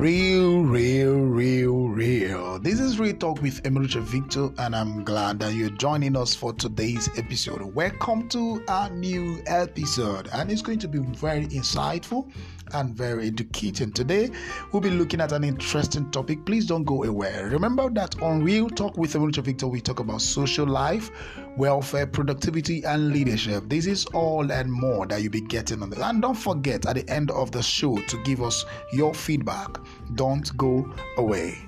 Real, real, real, real. This is Real Talk with Emeruche Victor, and I'm glad that you're joining us for today's episode. Welcome to our new episode, and it's going to be very insightful and very educating. Today, we'll be looking at an interesting topic. Please don't go away. Remember that on Real Talk with Emeruche Victor, we talk about social life, welfare, productivity, and leadership. This is all and more that you'll be getting on this. And don't forget at the end of the show to give us your feedback. Don't go away.